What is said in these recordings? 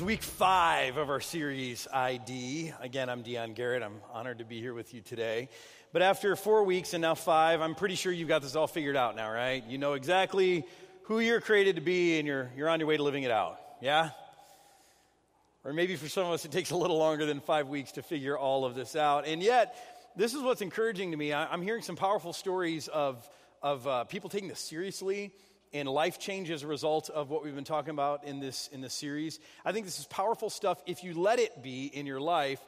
It's week five of our series ID. Again, I'm Dion Garrett. I'm honored to be here with you today. But after four weeks and now five, I'm pretty sure you've got this all figured out now, right? You know exactly who you're created to be and you're, you're on your way to living it out. Yeah? Or maybe for some of us, it takes a little longer than five weeks to figure all of this out. And yet, this is what's encouraging to me. I, am hearing some powerful stories of, of uh, people taking this seriously and life change as a result of what we've been talking about in this, in this series. I think this is powerful stuff if you let it be in your life.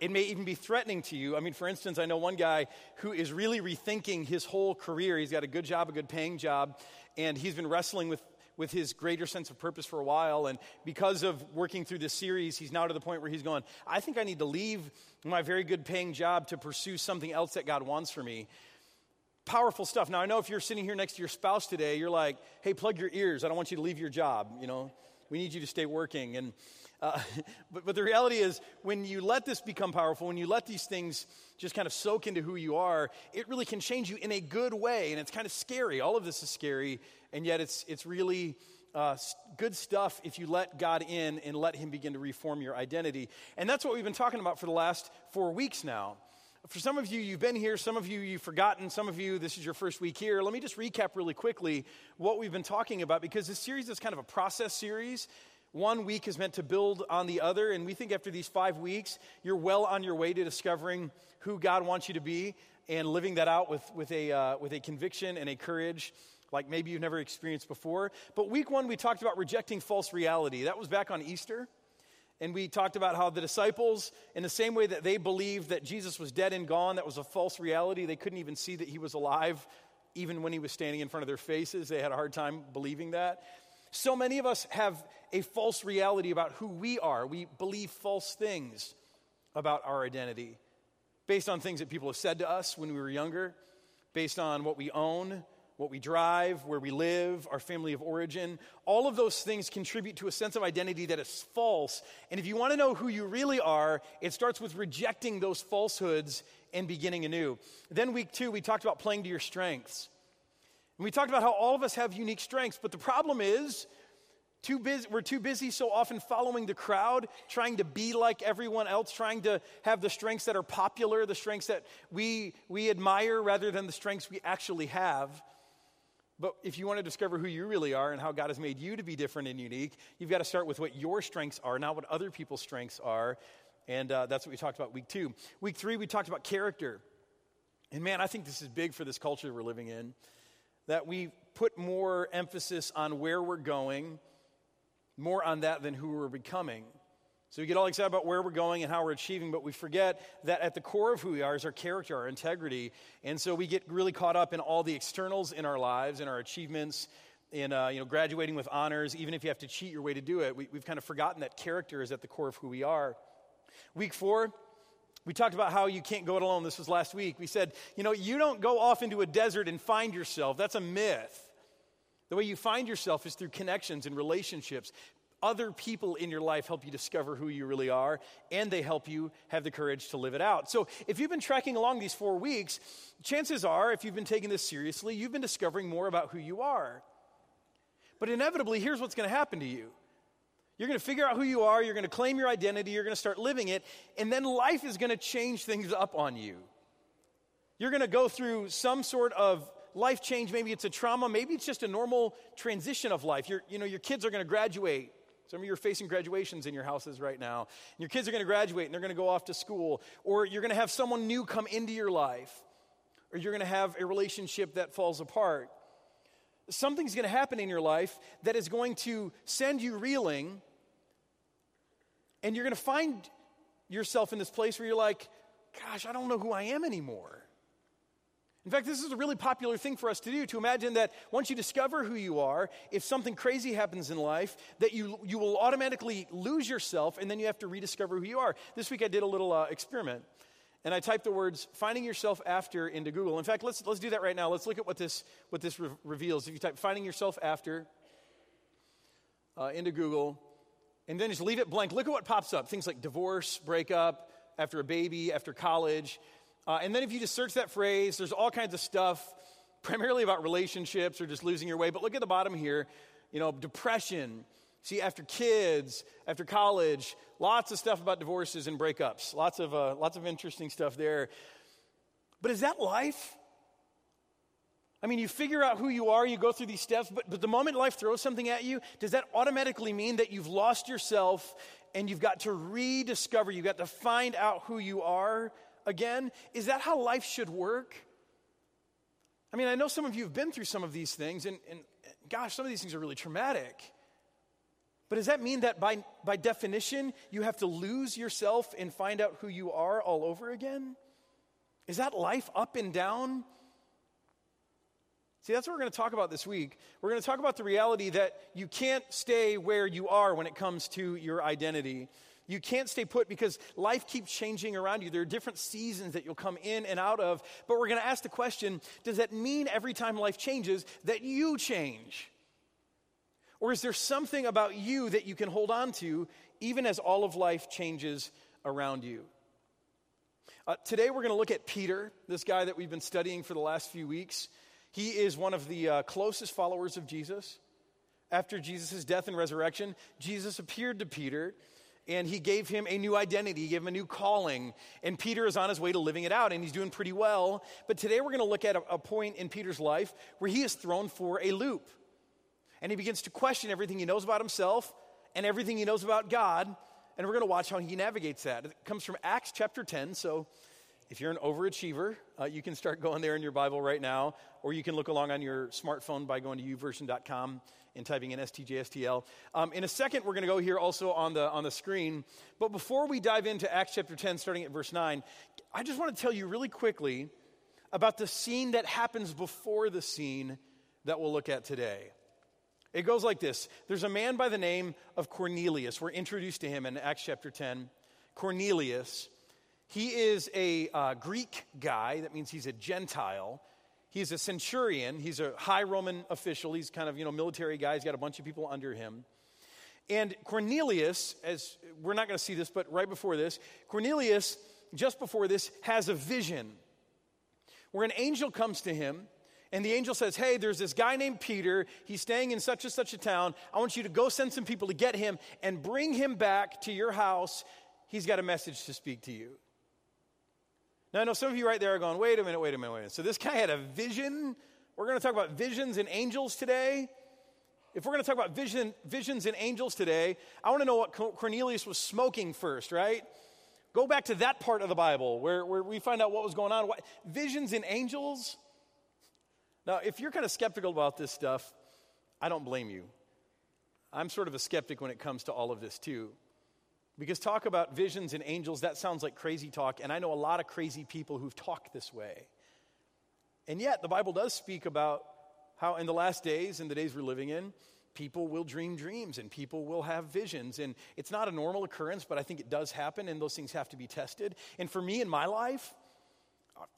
It may even be threatening to you. I mean, for instance, I know one guy who is really rethinking his whole career. He's got a good job, a good paying job, and he's been wrestling with, with his greater sense of purpose for a while. And because of working through this series, he's now to the point where he's going, I think I need to leave my very good paying job to pursue something else that God wants for me powerful stuff. Now, I know if you're sitting here next to your spouse today, you're like, hey, plug your ears. I don't want you to leave your job. You know, we need you to stay working. And, uh, but, but the reality is, when you let this become powerful, when you let these things just kind of soak into who you are, it really can change you in a good way. And it's kind of scary. All of this is scary, and yet it's, it's really. Uh, good stuff if you let God in and let Him begin to reform your identity. And that's what we've been talking about for the last four weeks now. For some of you, you've been here. Some of you, you've forgotten. Some of you, this is your first week here. Let me just recap really quickly what we've been talking about because this series is kind of a process series. One week is meant to build on the other, and we think after these five weeks, you're well on your way to discovering who God wants you to be and living that out with, with, a, uh, with a conviction and a courage like maybe you've never experienced before. But week one, we talked about rejecting false reality. That was back on Easter. And we talked about how the disciples, in the same way that they believed that Jesus was dead and gone, that was a false reality. They couldn't even see that he was alive, even when he was standing in front of their faces. They had a hard time believing that. So many of us have a false reality about who we are. We believe false things about our identity based on things that people have said to us when we were younger, based on what we own, what we drive, where we live, our family of origin, all of those things contribute to a sense of identity that is false. And if you want to know who you really are, it starts with rejecting those falsehoods and beginning anew. Then, week two, we talked about playing to your strengths. And we talked about how all of us have unique strengths, but the problem is, too busy, we're too busy so often following the crowd, trying to be like everyone else, trying to have the strengths that are popular, the strengths that we, we admire rather than the strengths we actually have. But if you want to discover who you really are and how God has made you to be different and unique, you've got to start with what your strengths are, not what other people's strengths are. And uh, that's what we talked about week two. Week three, we talked about character. And man, I think this is big for this culture we're living in that we put more emphasis on where we're going, more on that than who we're becoming. So we get all excited about where we're going and how we're achieving, but we forget that at the core of who we are is our character, our integrity. And so we get really caught up in all the externals in our lives and our achievements, in uh, you know, graduating with honors, even if you have to cheat your way to do it. We, we've kind of forgotten that character is at the core of who we are. Week four, we talked about how you can't go it alone. This was last week. We said, you know, you don't go off into a desert and find yourself. That's a myth. The way you find yourself is through connections and relationships. Other people in your life help you discover who you really are, and they help you have the courage to live it out. So, if you've been tracking along these four weeks, chances are, if you've been taking this seriously, you've been discovering more about who you are. But inevitably, here's what's going to happen to you. You're going to figure out who you are, you're going to claim your identity, you're going to start living it, and then life is going to change things up on you. You're going to go through some sort of life change. Maybe it's a trauma, maybe it's just a normal transition of life. Your, you know, your kids are going to graduate. Some of you are facing graduations in your houses right now. And your kids are going to graduate and they're going to go off to school. Or you're going to have someone new come into your life. Or you're going to have a relationship that falls apart. Something's going to happen in your life that is going to send you reeling. And you're going to find yourself in this place where you're like, gosh, I don't know who I am anymore. In fact, this is a really popular thing for us to do to imagine that once you discover who you are, if something crazy happens in life, that you, you will automatically lose yourself and then you have to rediscover who you are. This week I did a little uh, experiment and I typed the words finding yourself after into Google. In fact, let's, let's do that right now. Let's look at what this, what this re- reveals. If you type finding yourself after uh, into Google and then just leave it blank, look at what pops up. Things like divorce, breakup, after a baby, after college. Uh, and then if you just search that phrase, there's all kinds of stuff, primarily about relationships or just losing your way. But look at the bottom here, you know, depression, See, after kids, after college, lots of stuff about divorces and breakups, lots of, uh, lots of interesting stuff there. But is that life? I mean, you figure out who you are, you go through these steps, but, but the moment life throws something at you, does that automatically mean that you've lost yourself and you've got to rediscover, you've got to find out who you are again? Is that how life should work? I mean, I know some of you have been through some of these things, and, and gosh, some of these things are really traumatic. But does that mean that by, by definition, you have to lose yourself and find out who you are all over again? Is that life up and down? See, that's what we're going to talk about this week. We're going to talk about the reality that you can't stay where you are when it comes to your identity. You can't stay put because life keeps changing around you. There are different seasons that you'll come in and out of. But we're going to ask the question does that mean every time life changes that you change? Or is there something about you that you can hold on to even as all of life changes around you? Uh, today we're going to look at Peter, this guy that we've been studying for the last few weeks. He is one of the uh, closest followers of Jesus. After Jesus' death and resurrection, Jesus appeared to Peter and he gave him a new identity. He gave him a new calling. And Peter is on his way to living it out, and he's doing pretty well. But today we're going to look at a, a point in Peter's life where he is thrown for a loop. And he begins to question everything he knows about himself and everything he knows about God. And we're going to watch how he navigates that. It comes from Acts chapter 10. So if you're an overachiever, uh, you can start going there in your Bible right now, or you can look along on your smartphone by going to youversion.com and typing in STJSTL. Um, in a second, we're going to go here also on the, on the screen. But before we dive into Acts chapter 10, starting at verse 9, I just want to tell you really quickly about the scene that happens before the scene that we'll look at today. It goes like this There's a man by the name of Cornelius. We're introduced to him in Acts chapter 10. Cornelius he is a uh, Greek guy, that means he's a Gentile. He's a centurion, he's a high Roman official. He's kind of, you know, military guy. He's got a bunch of people under him. And Cornelius, as we're not going to see this, but right before this, Cornelius, just before this, has a vision where an angel comes to him and the angel says, Hey, there's this guy named Peter. He's staying in such and such a town. I want you to go send some people to get him and bring him back to your house. He's got a message to speak to you. Now, I know some of you right there are going, wait a minute, wait a minute, wait a minute. So this guy had a vision. We're going to talk about visions and angels today. If we're going to talk about vision, visions and angels today, I want to know what Cornelius was smoking first, right? Go back to that part of the Bible where, where we find out what was going on. What, visions and angels? Now, if you're kind of skeptical about this stuff, I don't blame you. I'm sort of a skeptic when it comes to all of this, too. Because talk about visions and angels, that sounds like crazy talk, and I know a lot of crazy people who've talked this way. And yet, the Bible does speak about how in the last days, in the days we're living in, people will dream dreams and people will have visions. And it's not a normal occurrence, but I think it does happen, and those things have to be tested. And for me in my life,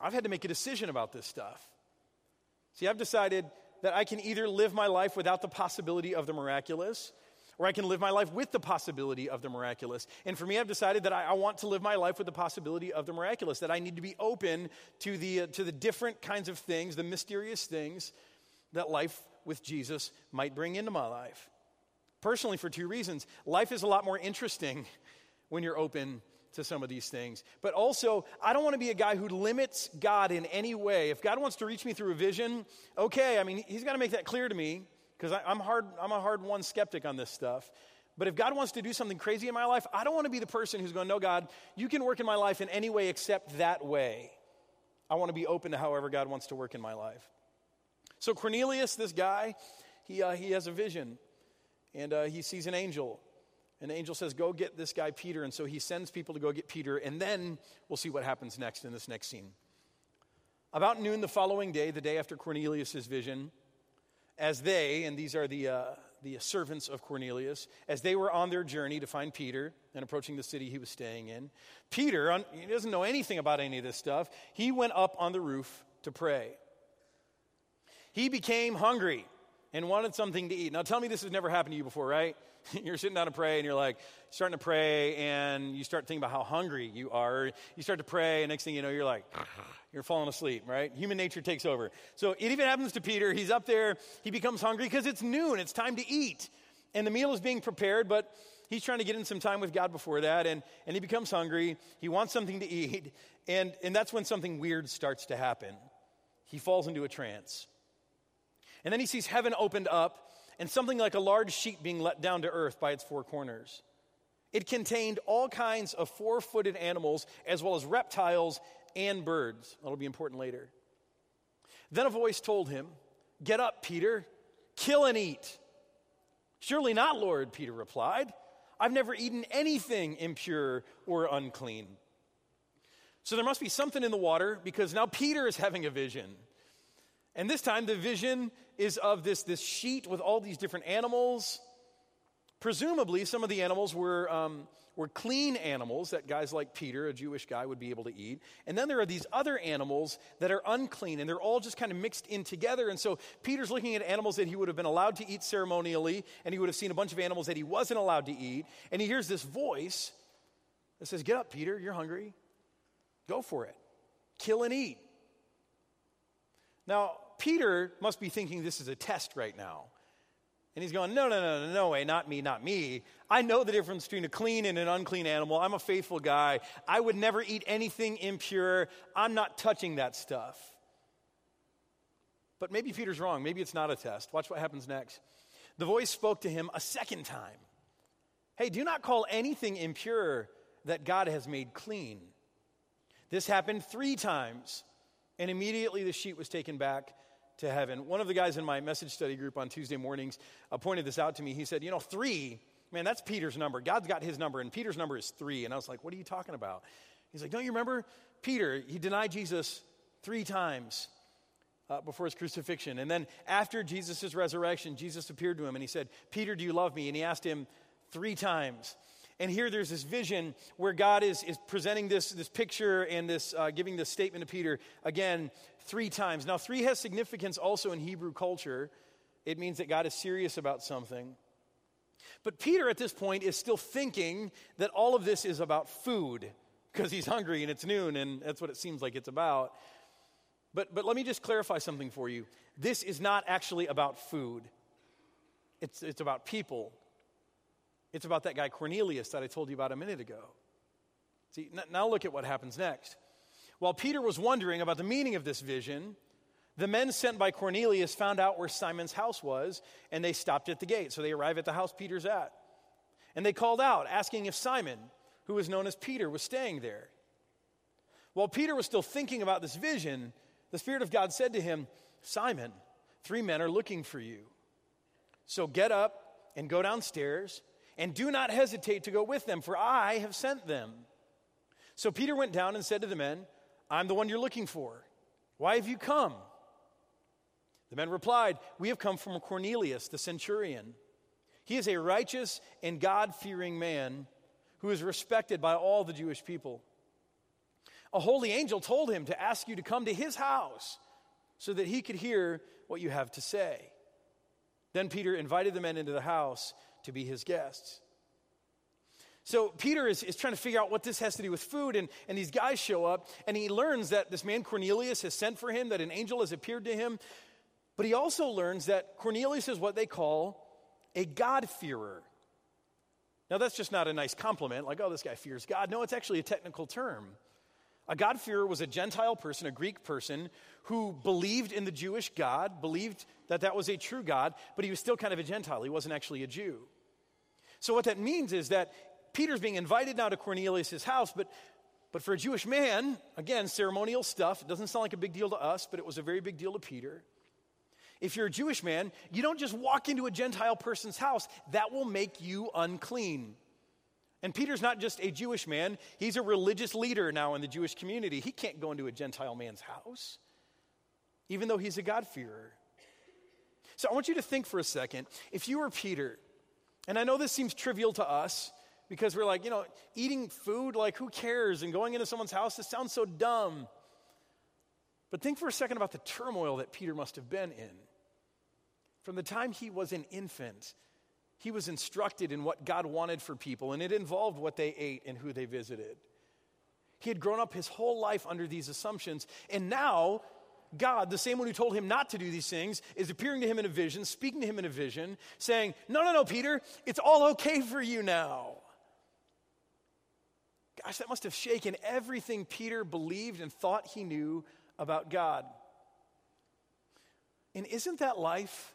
I've had to make a decision about this stuff. See, I've decided that I can either live my life without the possibility of the miraculous or I can live my life with the possibility of the miraculous. And for me, I've decided that I, I want to live my life with the possibility of the miraculous, that I need to be open to the, uh, to the different kinds of things, the mysterious things that life with Jesus might bring into my life. Personally, for two reasons. Life is a lot more interesting when you're open to some of these things. But also, I don't want to be a guy who limits God in any way. If God wants to reach me through a vision, okay, I mean, He's got to make that clear to me because I'm, hard, I'm a hard one skeptic on this stuff. But if God wants to do something crazy in my life, I don't want to be the person who's going, No, God, you can work in my life in any way except that way. I want to be open to however God wants to work in my life. So, Cornelius, this guy, he, uh, he has a vision and uh, he sees an angel. And the angel says, Go get this guy, Peter. And so he sends people to go get Peter. And then we'll see what happens next in this next scene. About noon the following day, the day after Cornelius' vision, as they, and these are the, uh, the servants of Cornelius, as they were on their journey to find Peter and approaching the city he was staying in, Peter, he doesn't know anything about any of this stuff, he went up on the roof to pray. He became hungry and wanted something to eat. Now, tell me this has never happened to you before, right? you're sitting down to pray and you're like starting to pray and you start thinking about how hungry you are. You start to pray, and next thing you know, you're like, you're falling asleep, right? Human nature takes over. So it even happens to Peter. He's up there, he becomes hungry because it's noon, it's time to eat. And the meal is being prepared, but he's trying to get in some time with God before that, and, and he becomes hungry. He wants something to eat, and, and that's when something weird starts to happen. He falls into a trance. And then he sees heaven opened up, and something like a large sheet being let down to earth by its four corners. It contained all kinds of four footed animals, as well as reptiles and birds. That'll be important later. Then a voice told him, Get up, Peter, kill and eat. Surely not, Lord, Peter replied. I've never eaten anything impure or unclean. So there must be something in the water because now Peter is having a vision. And this time the vision is of this, this sheet with all these different animals. Presumably, some of the animals were, um, were clean animals that guys like Peter, a Jewish guy, would be able to eat. And then there are these other animals that are unclean, and they're all just kind of mixed in together. And so Peter's looking at animals that he would have been allowed to eat ceremonially, and he would have seen a bunch of animals that he wasn't allowed to eat. And he hears this voice that says, Get up, Peter, you're hungry. Go for it. Kill and eat. Now, Peter must be thinking this is a test right now. And he's going, No, no, no, no, no way, not me, not me. I know the difference between a clean and an unclean animal. I'm a faithful guy. I would never eat anything impure. I'm not touching that stuff. But maybe Peter's wrong. Maybe it's not a test. Watch what happens next. The voice spoke to him a second time Hey, do not call anything impure that God has made clean. This happened three times, and immediately the sheet was taken back to heaven. One of the guys in my message study group on Tuesday mornings uh, pointed this out to me. He said, You know, three, man, that's Peter's number. God's got his number, and Peter's number is three. And I was like, What are you talking about? He's like, Don't you remember Peter? He denied Jesus three times. Uh, before his crucifixion. And then after Jesus' resurrection, Jesus appeared to him and he said, Peter, do you love me? And he asked him three times. And here there's this vision where God is, is presenting this, this picture and this, uh, giving this statement to Peter again three times. Now, three has significance also in Hebrew culture. It means that God is serious about something. But Peter at this point is still thinking that all of this is about food because he's hungry and it's noon and that's what it seems like it's about. But, but let me just clarify something for you. This is not actually about food, it's, it's about people. It's about that guy Cornelius that I told you about a minute ago. See, now look at what happens next. While Peter was wondering about the meaning of this vision, the men sent by Cornelius found out where Simon's house was, and they stopped at the gate. So they arrive at the house Peter's at. And they called out, asking if Simon, who was known as Peter, was staying there. While Peter was still thinking about this vision, the Spirit of God said to him, Simon, three men are looking for you. So get up and go downstairs and do not hesitate to go with them, for I have sent them. So Peter went down and said to the men, I'm the one you're looking for. Why have you come? The men replied, We have come from Cornelius, the centurion. He is a righteous and God fearing man who is respected by all the Jewish people. A holy angel told him to ask you to come to his house so that he could hear what you have to say. Then Peter invited the men into the house to be his guests. So Peter is, is trying to figure out what this has to do with food, and, and these guys show up, and he learns that this man Cornelius has sent for him, that an angel has appeared to him. But he also learns that Cornelius is what they call a God-fearer. Now, that's just not a nice compliment, like, oh, this guy fears God. No, it's actually a technical term. A God-fearer was a Gentile person, a Greek person, who believed in the Jewish God, believed that that was a true God, but he was still kind of a Gentile. He wasn't actually a Jew. So, what that means is that Peter's being invited now to Cornelius' house, but, but for a Jewish man, again, ceremonial stuff, it doesn't sound like a big deal to us, but it was a very big deal to Peter. If you're a Jewish man, you don't just walk into a Gentile person's house, that will make you unclean. And Peter's not just a Jewish man, he's a religious leader now in the Jewish community. He can't go into a Gentile man's house, even though he's a God-fearer. So I want you to think for a second if you were Peter, and I know this seems trivial to us because we're like, you know, eating food, like who cares? And going into someone's house, this sounds so dumb. But think for a second about the turmoil that Peter must have been in. From the time he was an infant, he was instructed in what God wanted for people, and it involved what they ate and who they visited. He had grown up his whole life under these assumptions, and now God, the same one who told him not to do these things, is appearing to him in a vision, speaking to him in a vision, saying, No, no, no, Peter, it's all okay for you now. Gosh, that must have shaken everything Peter believed and thought he knew about God. And isn't that life?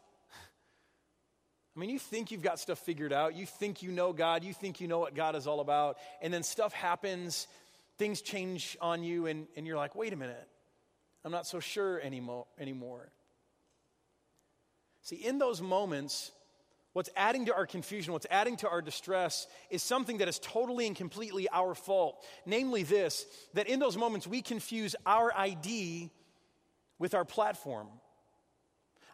I mean, you think you've got stuff figured out. You think you know God. You think you know what God is all about. And then stuff happens, things change on you, and, and you're like, wait a minute. I'm not so sure anymore, anymore. See, in those moments, what's adding to our confusion, what's adding to our distress, is something that is totally and completely our fault. Namely, this that in those moments we confuse our ID with our platform.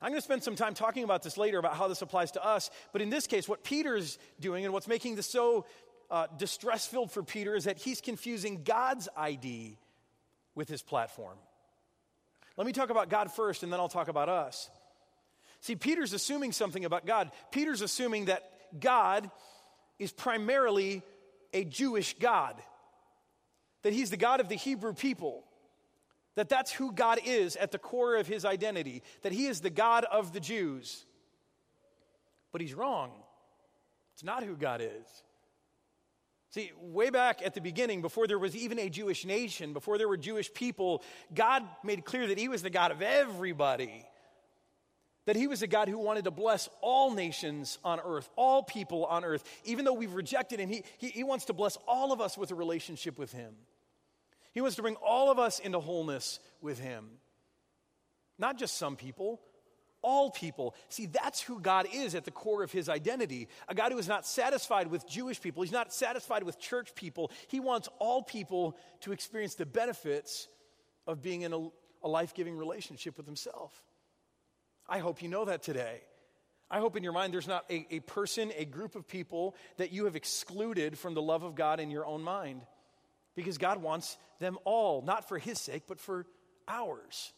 I'm going to spend some time talking about this later about how this applies to us. But in this case, what Peter's doing and what's making this so uh, distress filled for Peter is that he's confusing God's ID with his platform. Let me talk about God first, and then I'll talk about us. See, Peter's assuming something about God. Peter's assuming that God is primarily a Jewish God, that he's the God of the Hebrew people, that that's who God is at the core of his identity, that he is the God of the Jews. But he's wrong. It's not who God is. See, way back at the beginning, before there was even a Jewish nation, before there were Jewish people, God made clear that He was the God of everybody. That He was a God who wanted to bless all nations on earth, all people on earth. Even though we've rejected Him, He, he, he wants to bless all of us with a relationship with Him. He wants to bring all of us into wholeness with Him. Not just some people, all people. See, that's who God is at the core of his identity. A God who is not satisfied with Jewish people, he's not satisfied with church people. He wants all people to experience the benefits of being in a, a life giving relationship with himself. I hope you know that today. I hope in your mind there's not a, a person, a group of people that you have excluded from the love of God in your own mind. Because God wants them all, not for his sake, but for ours.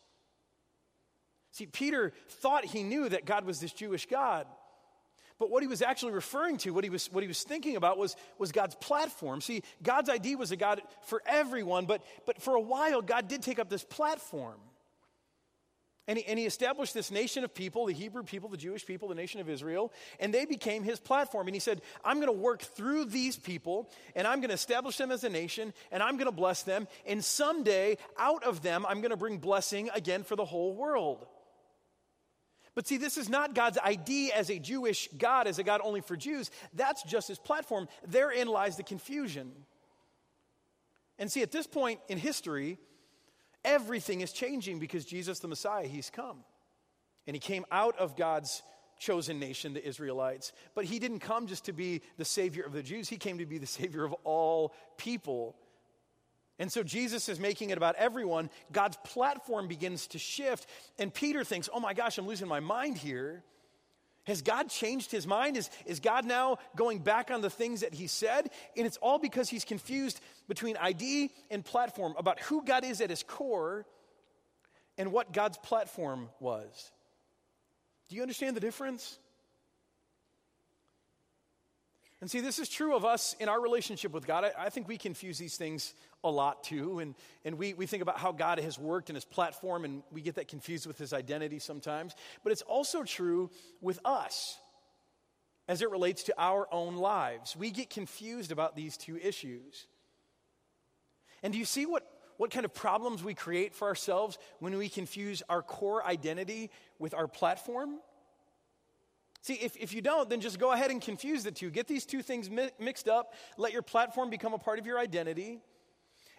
See, Peter thought he knew that God was this Jewish God. But what he was actually referring to, what he was, what he was thinking about, was, was God's platform. See, God's idea was a God for everyone, but, but for a while, God did take up this platform. And he, and he established this nation of people, the Hebrew people, the Jewish people, the nation of Israel, and they became his platform. And he said, I'm going to work through these people, and I'm going to establish them as a nation, and I'm going to bless them, and someday, out of them, I'm going to bring blessing again for the whole world. But see, this is not God's ID as a Jewish God, as a God only for Jews. That's just his platform. Therein lies the confusion. And see, at this point in history, everything is changing because Jesus, the Messiah, he's come. And he came out of God's chosen nation, the Israelites. But he didn't come just to be the Savior of the Jews, he came to be the Savior of all people. And so Jesus is making it about everyone. God's platform begins to shift. And Peter thinks, oh my gosh, I'm losing my mind here. Has God changed his mind? Is, is God now going back on the things that he said? And it's all because he's confused between ID and platform about who God is at his core and what God's platform was. Do you understand the difference? And see, this is true of us in our relationship with God. I, I, think we confuse these things a lot too. And, and we, we think about how God has worked in his platform, and we get that confused with his identity sometimes. But it's also true with us as it relates to our own lives. We get confused about these two issues. And do you see what, what kind of problems we create for ourselves when we confuse our core identity with our platform? See, if, if you don't, then just go ahead and confuse the two. Get these two things mi- mixed up. Let your platform become a part of your identity.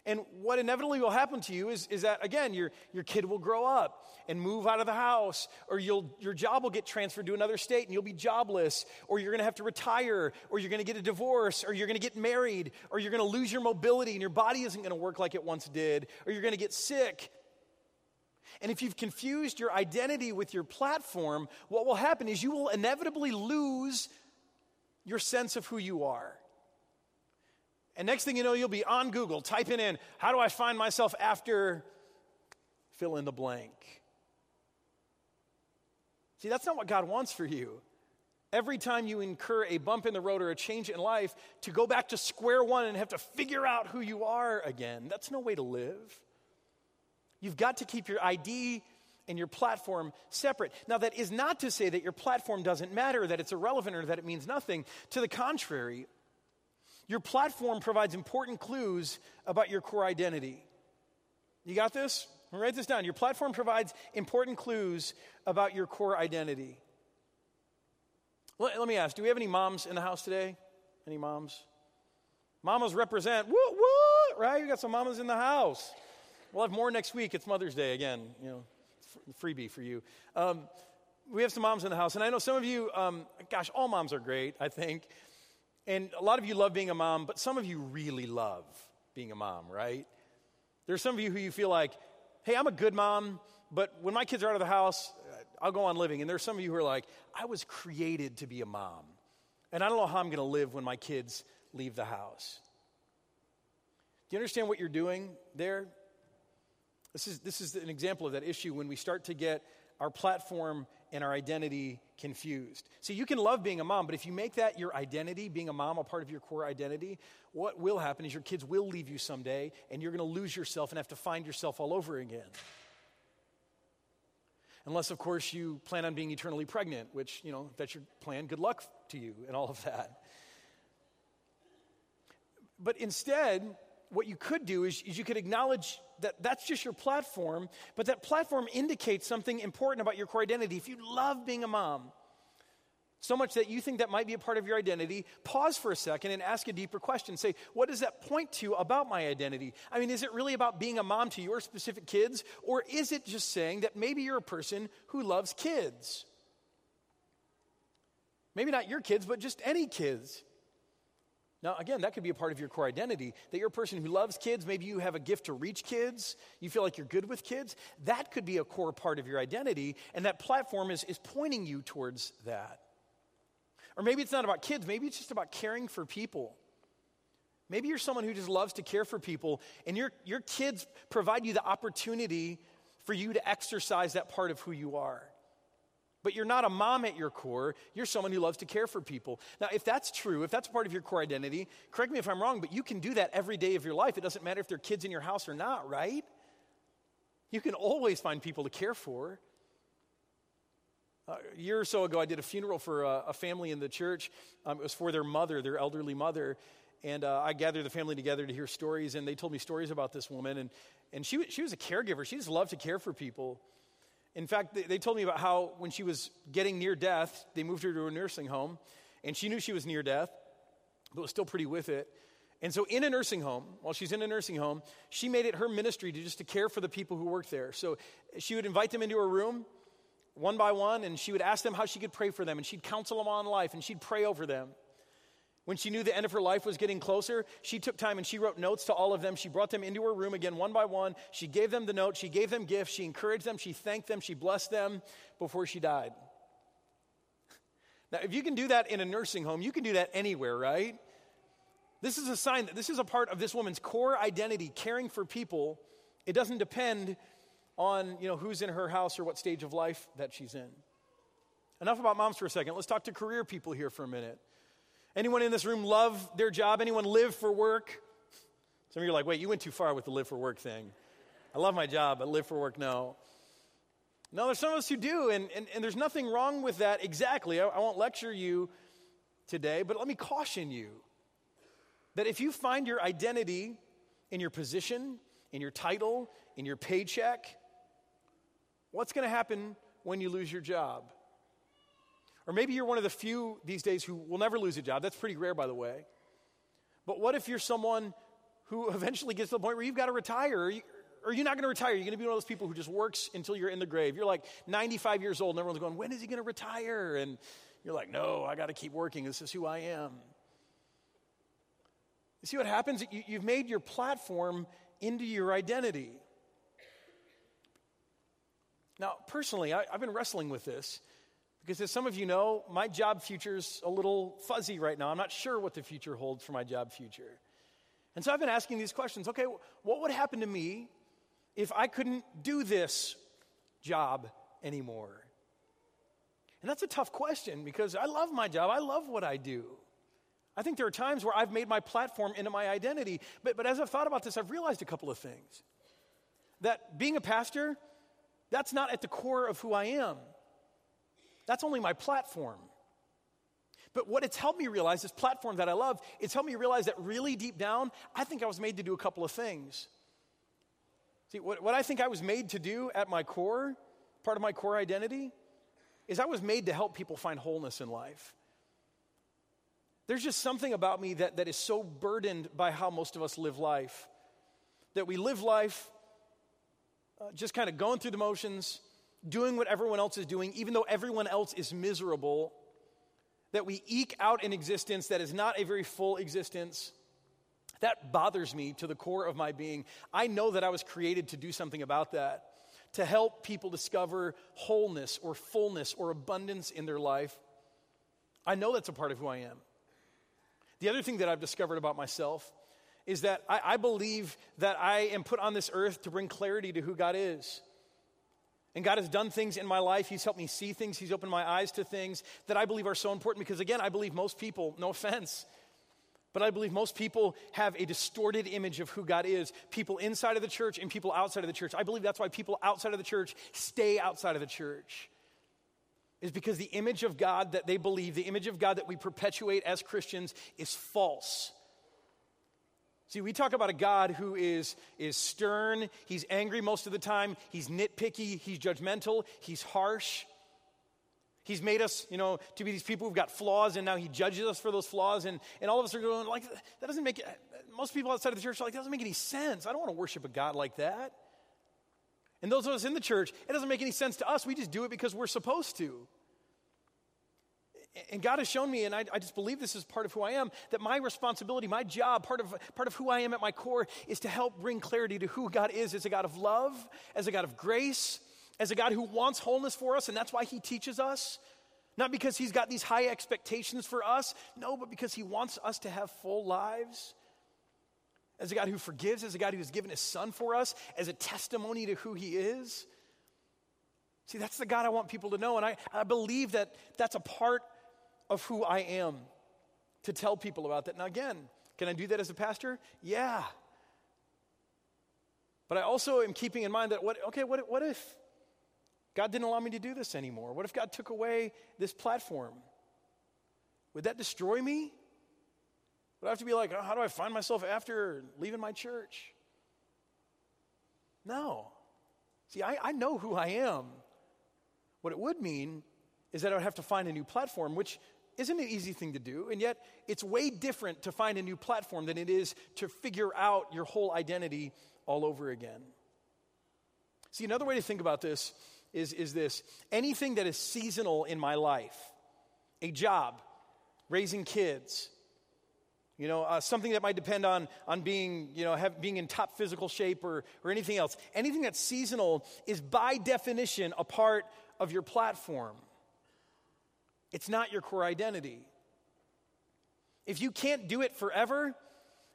And what inevitably will happen to you is, is that, again, your, your kid will grow up and move out of the house, or you'll, your job will get transferred to another state and you'll be jobless, or you're going to have to retire, or you're going to get a divorce, or you're going to get married, or you're going to lose your mobility and your body isn't going to work like it once did, or you're going to get sick, and if you've confused your identity with your platform, what will happen is you will inevitably lose your sense of who you are. And next thing you know, you'll be on Google typing in, How do I find myself after fill in the blank? See, that's not what God wants for you. Every time you incur a bump in the road or a change in life, to go back to square one and have to figure out who you are again, that's no way to live. You've got to keep your ID and your platform separate. Now, that is not to say that your platform doesn't matter, that it's irrelevant, or that it means nothing. To the contrary, your platform provides important clues about your core identity. You got this? Write this down. Your platform provides important clues about your core identity. Let, let, me ask do we have any moms in the house today? Any moms? Mamas represent, what, what, right? You got some mamas in the house. We'll have more next week. It's Mother's Day again, you know, freebie for you. Um, we have some moms in the house, and I know some of you, um, gosh, all moms are great, I think. And a lot of you love being a mom, but some of you really love being a mom, right? There's some of you who you feel like, hey, I'm a good mom, but when my kids are out of the house, I'll go on living. And there's some of you who are like, I was created to be a mom. And I don't know how I'm going to live when my kids leave the house. Do you understand what you're doing there? This is, this is an example of that issue when we start to get our platform and our identity confused. See, you can love being a mom, but if you make that your identity, being a mom a part of your core identity, what will happen is your kids will leave you someday and you're going to lose yourself and have to find yourself all over again. Unless, of course, you plan on being eternally pregnant, which, you know, that's your plan, good luck to you and all of that. But instead, what you could do is, is you could acknowledge that that's just your platform, but that platform indicates something important about your core identity. If you love being a mom, so much that you think that might be a part of your identity, pause for a second and ask a deeper question. Say, what does that point to about my identity? I mean, is it really about being a mom to your specific kids, or is it just saying that maybe you're a person who loves kids? Maybe not your kids, but just any kids. Now, again, that could be a part of your core identity that you're a person who loves kids. Maybe you have a gift to reach kids. You feel like you're good with kids. That could be a core part of your identity, and that platform is, is pointing you towards that. Or maybe it's not about kids, maybe it's just about caring for people. Maybe you're someone who just loves to care for people, and your, your kids provide you the opportunity for you to exercise that part of who you are. But you're not a mom at your core. You're someone who loves to care for people. Now, if that's true, if that's part of your core identity, correct me if I'm wrong, but you can do that every day of your life. It doesn't matter if there are kids in your house or not, right? You can always find people to care for. Uh, a year or so ago, I did a funeral for a, a family in the church. Um, it was for their mother, their elderly mother. And uh, I gathered the family together to hear stories, and they told me stories about this woman. And, and she, she was a caregiver. She just loved to care for people. In fact, they, told me about how when she was getting near death, they moved her to a nursing home, and she knew she was near death, but was still pretty with it. And so in a nursing home, while she's in a nursing home, she made it her ministry to just to care for the people who worked there. So she would invite them into her room one by one, and she would ask them how she could pray for them, and she'd counsel them on life, and she'd pray over them. When she knew the end of her life was getting closer, she took time and she wrote notes to all of them. She brought them into her room again, one by one. She gave them the note. She gave them gifts. She encouraged them. She thanked them. She blessed them before she died. Now, if you can do that in a nursing home, you can do that anywhere, right? This is a sign that this is a part of this woman's core identity, caring for people. It doesn't depend on you know, who's in her house or what stage of life that she's in. Enough about moms for a second. Let's talk to career people here for a minute. Anyone in this room love their job? Anyone live for work? Some of you are like, wait, you went too far with the live for work thing. I love my job, but live for work, no. No, there's some of us who do, and, and, and there's nothing wrong with that exactly. I, I won't lecture you today, but let me caution you that if you find your identity in your position, in your title, in your paycheck, what's going to happen when you lose your job? Or maybe you're one of the few these days who will never lose a job. That's pretty rare, by the way. But what if you're someone who eventually gets to the point where you've got to retire? Or, you, are you not going to retire? You're going to be one of those people who just works until you're in the grave. You're like 95 years old, and everyone's going, When is he going to retire? And you're like, No, I got to keep working. This is who I am. You see what happens? You, you've made your platform into your identity. Now, personally, I, have been wrestling with this because, as some of you know, my job future's a little fuzzy right now. I'm not sure what the future holds for my job future. And so I've been asking these questions okay, what would happen to me if I couldn't do this job anymore? And that's a tough question because I love my job, I love what I do. I think there are times where I've made my platform into my identity. But, but as I've thought about this, I've realized a couple of things. That being a pastor That's not at the core of who I am. That's only my platform. But what it's helped me realize, this platform that I love, it's helped me realize that really deep down, I think I was made to do a couple of things. See, what, what I think I was made to do at my core, part of my core identity, is I was made to help people find wholeness in life. There's just something about me that, that is so burdened by how most of us live life. That we live life uh, just kind of going through the motions, doing what everyone else is doing, even though everyone else is miserable that we eke out an existence that is not a very full existence. That bothers me to the core of my being. I know that I was created to do something about that, to help people discover wholeness or fullness or abundance in their life. I know that's a part of who I am. The other thing that I've discovered about myself is that I, I believe that I am put on this earth to bring clarity to who God is. And God has done things in my life. He's helped me see things. He's opened my eyes to things that I believe are so important because, again, I believe most people, no offense, but I believe most people have a distorted image of who God is. People inside of the church and people outside of the church. I believe that's why people outside of the church stay outside of the church. Is because the image of God that they believe, the image of God that we perpetuate as Christians, is false. See, we talk about a God who is, is stern, he's angry most of the time, he's nitpicky, he's judgmental, he's harsh. He's made us, you know, to be these people who've got flaws, and now he judges us for those flaws. And, and all of us are going, like, that doesn't make, most people outside of the church are like, that doesn't make any sense. I don't want to worship a God like that. And those of us in the church, it doesn't make any sense to us. We just do it because we're supposed to and God has shown me, and I, I, just believe this is part of who I am, that my responsibility, my job, part of, part of who I am at my core is to help bring clarity to who God is as a God of love, as a God of grace, as a God who wants wholeness for us, and that's why He teaches us. Not because He's got these high expectations for us, no, but because He wants us to have full lives. As a God who forgives, as a God who has given His Son for us, as a testimony to who He is. See, that's the God I want people to know, and I, I believe that that's a part of who I am to tell people about that. Now, again, can I do that as a pastor? Yeah. But I also am keeping in mind that, what, okay, what, what if God didn't allow me to do this anymore? What if God took away this platform? Would that destroy me? Would I have to be like, oh, how do I find myself after leaving my church? No. See, I, I know who I am. What it would mean is that I would have to find a new platform, which isn't an easy thing to do, and yet it's way different to find a new platform than it is to figure out your whole identity all over again. See, another way to think about this is, is this anything that is seasonal in my life, a job, raising kids, you know, uh, something that might depend on, on being, you know, have, being in top physical shape or, or anything else. Anything that's seasonal is by definition a part of your platform. It's not your core identity. If you can't do it forever,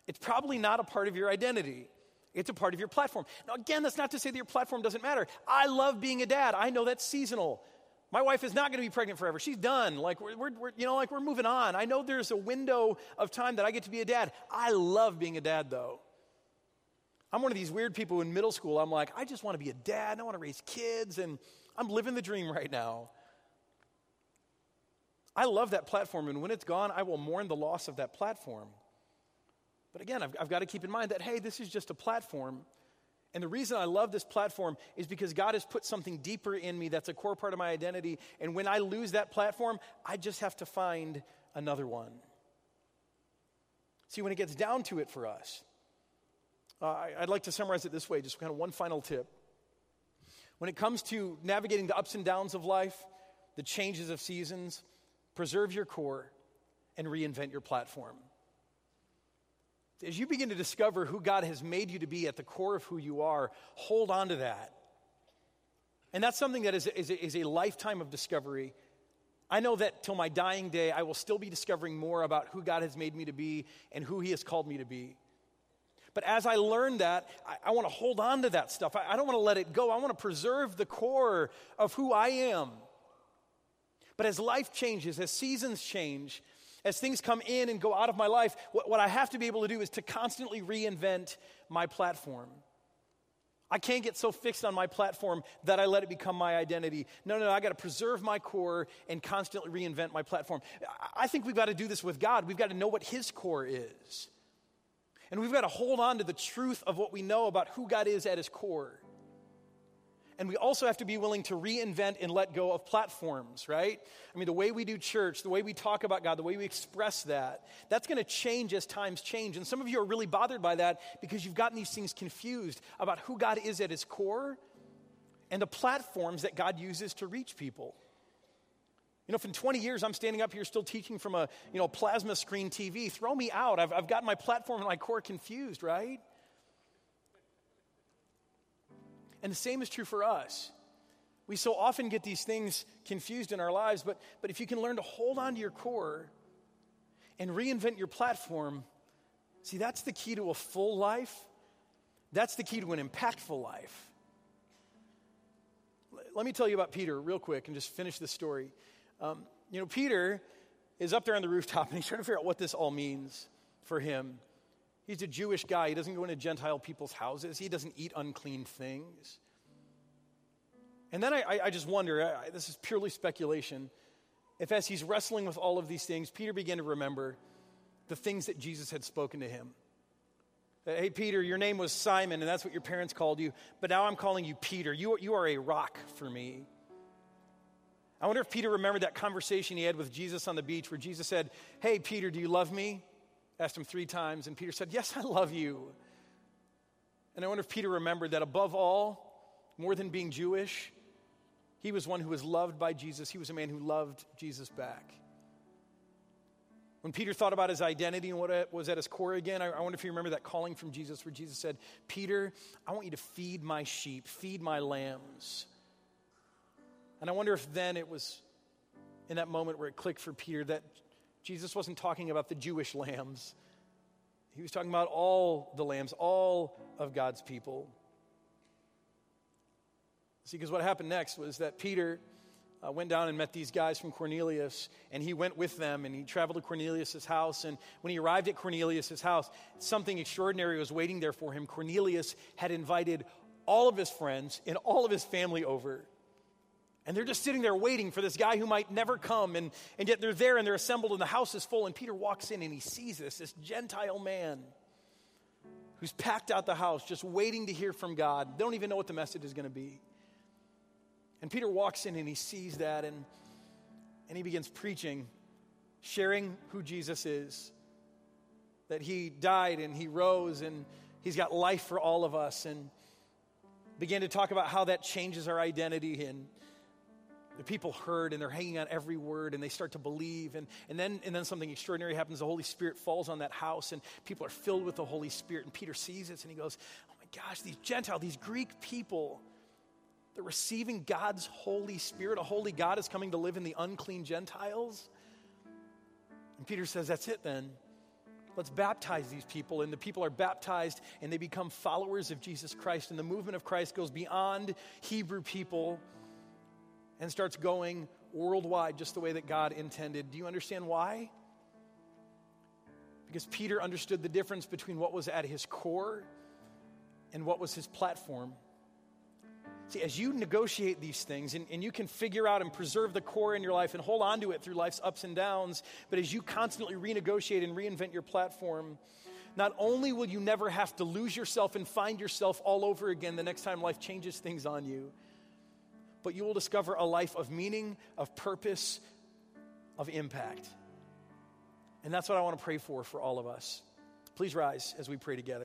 it's probably not a part of your identity. It's a part of your platform. Now, again, that's not to say that your platform doesn't matter. I love being a dad. I know that's seasonal. My wife is not going to be pregnant forever. She's done. Like we're, we're, you know, like we're moving on. I know there's a window of time that I get to be a dad. I love being a dad, though. I'm one of these weird people in middle school. I'm like, I just want to be a dad. I want to raise kids, and I'm living the dream right now. I love that platform, and when it's gone, I will mourn the loss of that platform. But again, I've, I've got to keep in mind that, hey, this is just a platform. And the reason I love this platform is because God has put something deeper in me that's a core part of my identity. And when I lose that platform, I just have to find another one. See, when it gets down to it for us, uh, I'd like to summarize it this way just kind of one final tip. When it comes to navigating the ups and downs of life, the changes of seasons, preserve your core, and reinvent your platform. As you begin to discover who God has made you to be at the core of who you are, hold on to that. And that's something that is, is, is a lifetime of discovery. I know that till my dying day, I will still be discovering more about who God has made me to be and who He has called me to be. But as I learn that, I, I want to hold on to that stuff. I, I don't want to let it go. I want to preserve the core of who I am. But as life changes, as seasons change, as things come in and go out of my life, what, what I have to be able to do is to constantly reinvent my platform. I can't get so fixed on my platform that I let it become my identity. No, no, no I got to preserve my core and constantly reinvent my platform. I think we've got to do this with God. We've got to know what His core is. And we've got to hold on to the truth of what we know about who God is at His core. And we also have to be willing to reinvent and let go of platforms, right? I mean, the way we do church, the way we talk about God, the way we express that, that's going to change as times change. And some of you are really bothered by that because you've gotten these things confused about who God is at his core and the platforms that God uses to reach people. You know, if in 20 years I'm standing up here still teaching from a, you know, plasma screen TV, throw me out. I've, I've got my platform and my core confused, right? And the same is true for us. We so often get these things confused in our lives, but, but if you can learn to hold on to your core and reinvent your platform, see, that's the key to a full life. That's the key to an impactful life. Let me tell you about Peter real quick and just finish the story. Um, you know, Peter is up there on the rooftop and he's trying to figure out what this all means for him. He's a Jewish guy. He doesn't go into Gentile people's houses, he doesn't eat unclean things. And then I, I just wonder I, this is purely speculation if as he's wrestling with all of these things, Peter began to remember the things that Jesus had spoken to him. Uh, hey, Peter, your name was Simon, and that's what your parents called you, but now I'm calling you Peter. You, you are a rock for me. I wonder if Peter remembered that conversation he had with Jesus on the beach where Jesus said, Hey, Peter, do you love me? Asked him three times, and Peter said, Yes, I love you. And I wonder if Peter remembered that above all, more than being Jewish, he was one who was loved by Jesus. He was a man who loved Jesus back. When Peter thought about his identity and what was at his core again, I, wonder if you remember that calling from Jesus where Jesus said, Peter, I want you to feed my sheep, feed my lambs. And I wonder if then it was in that moment where it clicked for Peter that Jesus wasn't talking about the Jewish lambs. He was talking about all the lambs, all of God's people. See, because what happened next was that Peter uh, went down and met these guys from Cornelius, and he went with them, and he traveled to Cornelius' house. And when he arrived at Cornelius' house, something extraordinary was waiting there for him. Cornelius had invited all of his friends and all of his family over. And they're just sitting there waiting for this guy who might never come. And, and yet they're there and they're assembled and the house is full. And Peter walks in and he sees this, this Gentile man who's packed out the house just waiting to hear from God. They don't even know what the message is going to be. And Peter walks in and he sees that and, and he begins preaching, sharing who Jesus is. That he died and he rose and he's got life for all of us. And began to talk about how that changes our identity and the people heard and they're hanging on every word and they start to believe. And, and, then, and then something extraordinary happens. The holy spirit falls on that house and people are filled with the holy spirit. And peter sees this and he goes oh my gosh these gentile these greek people they're receiving god's holy spirit. A holy god is coming to live in the unclean gentiles. And peter says that's it then. Let's baptize these people. And the people are baptized and they become followers of jesus christ. And the movement of christ goes beyond hebrew people and starts going worldwide just the way that God intended. Do you understand why? Because Peter understood the difference between what was at his core and what was his platform. See, as you negotiate these things and, and, you can figure out and preserve the core in your life and hold on to it through life's ups and downs, but as you constantly renegotiate and reinvent your platform, not only will you never have to lose yourself and find yourself all over again the next time life changes things on you, but you will discover a life of meaning, of purpose, of impact. And that's what I want to pray for for all of us. Please rise as we pray together.